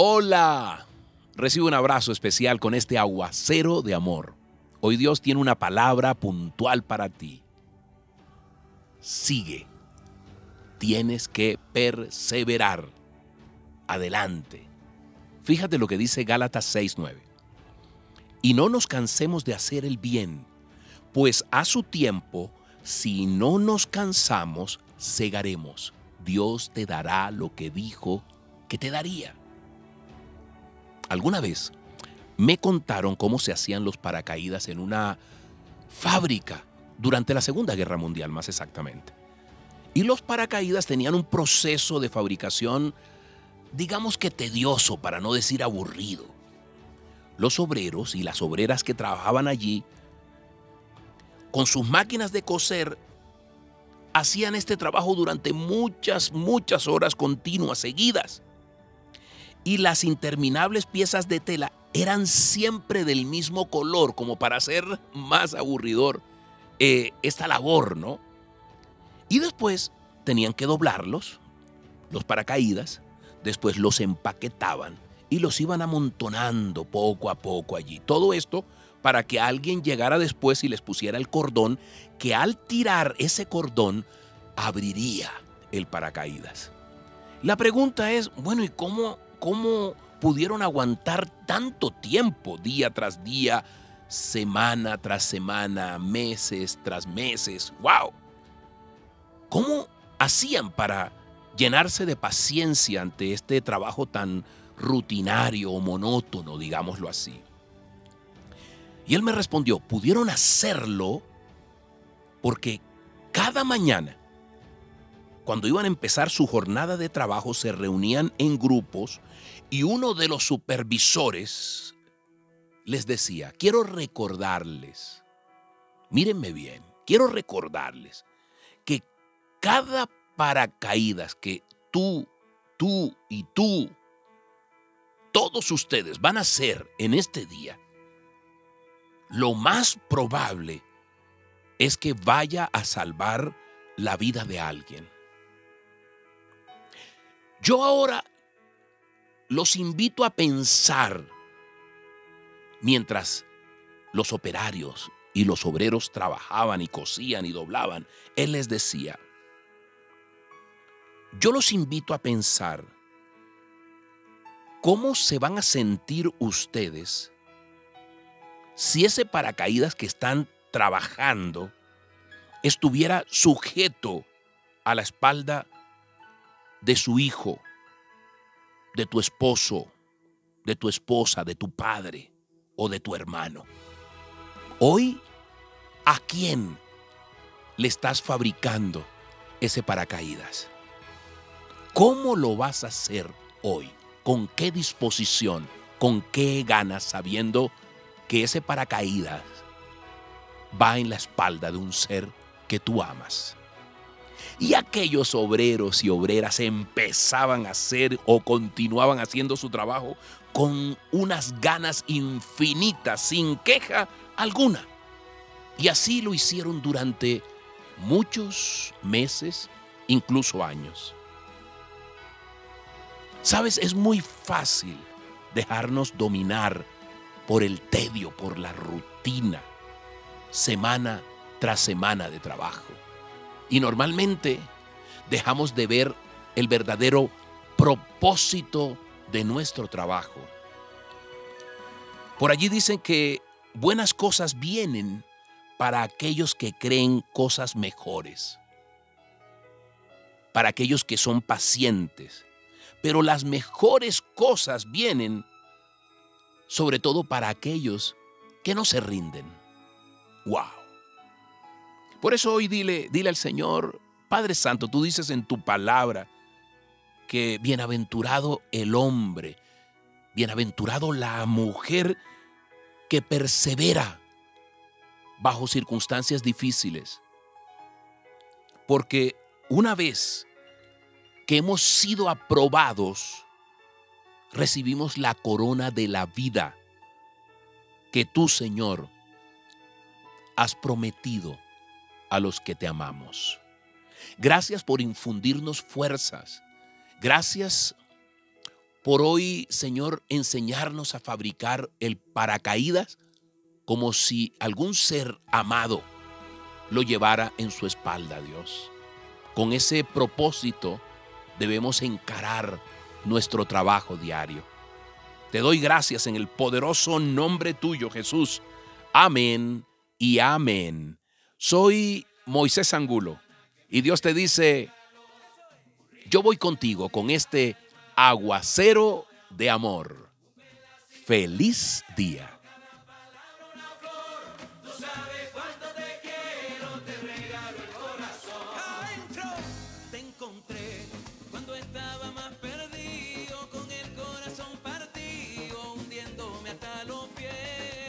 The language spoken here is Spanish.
Hola, recibe un abrazo especial con este aguacero de amor. Hoy Dios tiene una palabra puntual para ti. Sigue. Tienes que perseverar. Adelante. Fíjate lo que dice Gálatas 6:9. Y no nos cansemos de hacer el bien, pues a su tiempo, si no nos cansamos, segaremos. Dios te dará lo que dijo que te daría. Alguna vez me contaron cómo se hacían los paracaídas en una fábrica durante la Segunda Guerra Mundial, más exactamente. Y los paracaídas tenían un proceso de fabricación, digamos que tedioso, para no decir aburrido. Los obreros y las obreras que trabajaban allí, con sus máquinas de coser, hacían este trabajo durante muchas, muchas horas continuas, seguidas y las interminables piezas de tela eran siempre del mismo color, como para hacer más aburridor eh, esta labor, ¿no? Y después tenían que doblarlos, los paracaídas, después los empaquetaban y los iban amontonando poco a poco allí. Todo esto para que alguien llegara después y les pusiera el cordón, que al tirar ese cordón abriría el paracaídas. La pregunta es, bueno, ¿y cómo cómo pudieron aguantar tanto tiempo, día tras día, semana tras semana, meses tras meses. ¡Wow! ¿Cómo hacían para llenarse de paciencia ante este trabajo tan rutinario o monótono, digámoslo así? Y él me respondió, pudieron hacerlo porque cada mañana cuando iban a empezar su jornada de trabajo, se reunían en grupos y uno de los supervisores les decía, quiero recordarles, mírenme bien, quiero recordarles que cada paracaídas que tú, tú y tú, todos ustedes van a hacer en este día, lo más probable es que vaya a salvar la vida de alguien. Yo ahora los invito a pensar mientras los operarios y los obreros trabajaban y cosían y doblaban. Él les decía, yo los invito a pensar cómo se van a sentir ustedes si ese paracaídas que están trabajando estuviera sujeto a la espalda de su hijo, de tu esposo, de tu esposa, de tu padre o de tu hermano. Hoy, ¿a quién le estás fabricando ese paracaídas? ¿Cómo lo vas a hacer hoy? ¿Con qué disposición? ¿Con qué ganas sabiendo que ese paracaídas va en la espalda de un ser que tú amas? Y aquellos obreros y obreras empezaban a hacer o continuaban haciendo su trabajo con unas ganas infinitas, sin queja alguna. Y así lo hicieron durante muchos meses, incluso años. Sabes, es muy fácil dejarnos dominar por el tedio, por la rutina, semana tras semana de trabajo. Y normalmente dejamos de ver el verdadero propósito de nuestro trabajo. Por allí dicen que buenas cosas vienen para aquellos que creen cosas mejores, para aquellos que son pacientes, pero las mejores cosas vienen sobre todo para aquellos que no se rinden. ¡Wow! Por eso hoy dile, dile al Señor, Padre Santo, tú dices en tu palabra que bienaventurado el hombre, bienaventurado la mujer que persevera bajo circunstancias difíciles. Porque una vez que hemos sido aprobados, recibimos la corona de la vida que tú, Señor, has prometido a los que te amamos. Gracias por infundirnos fuerzas. Gracias por hoy, Señor, enseñarnos a fabricar el paracaídas como si algún ser amado lo llevara en su espalda, Dios. Con ese propósito debemos encarar nuestro trabajo diario. Te doy gracias en el poderoso nombre tuyo, Jesús. Amén y amén soy Moisés Angulo y Dios te dice, yo voy contigo con este aguacero de amor. Feliz día. Te encontré cuando estaba más Perdido con el corazón partido, hundiéndome hasta los pies.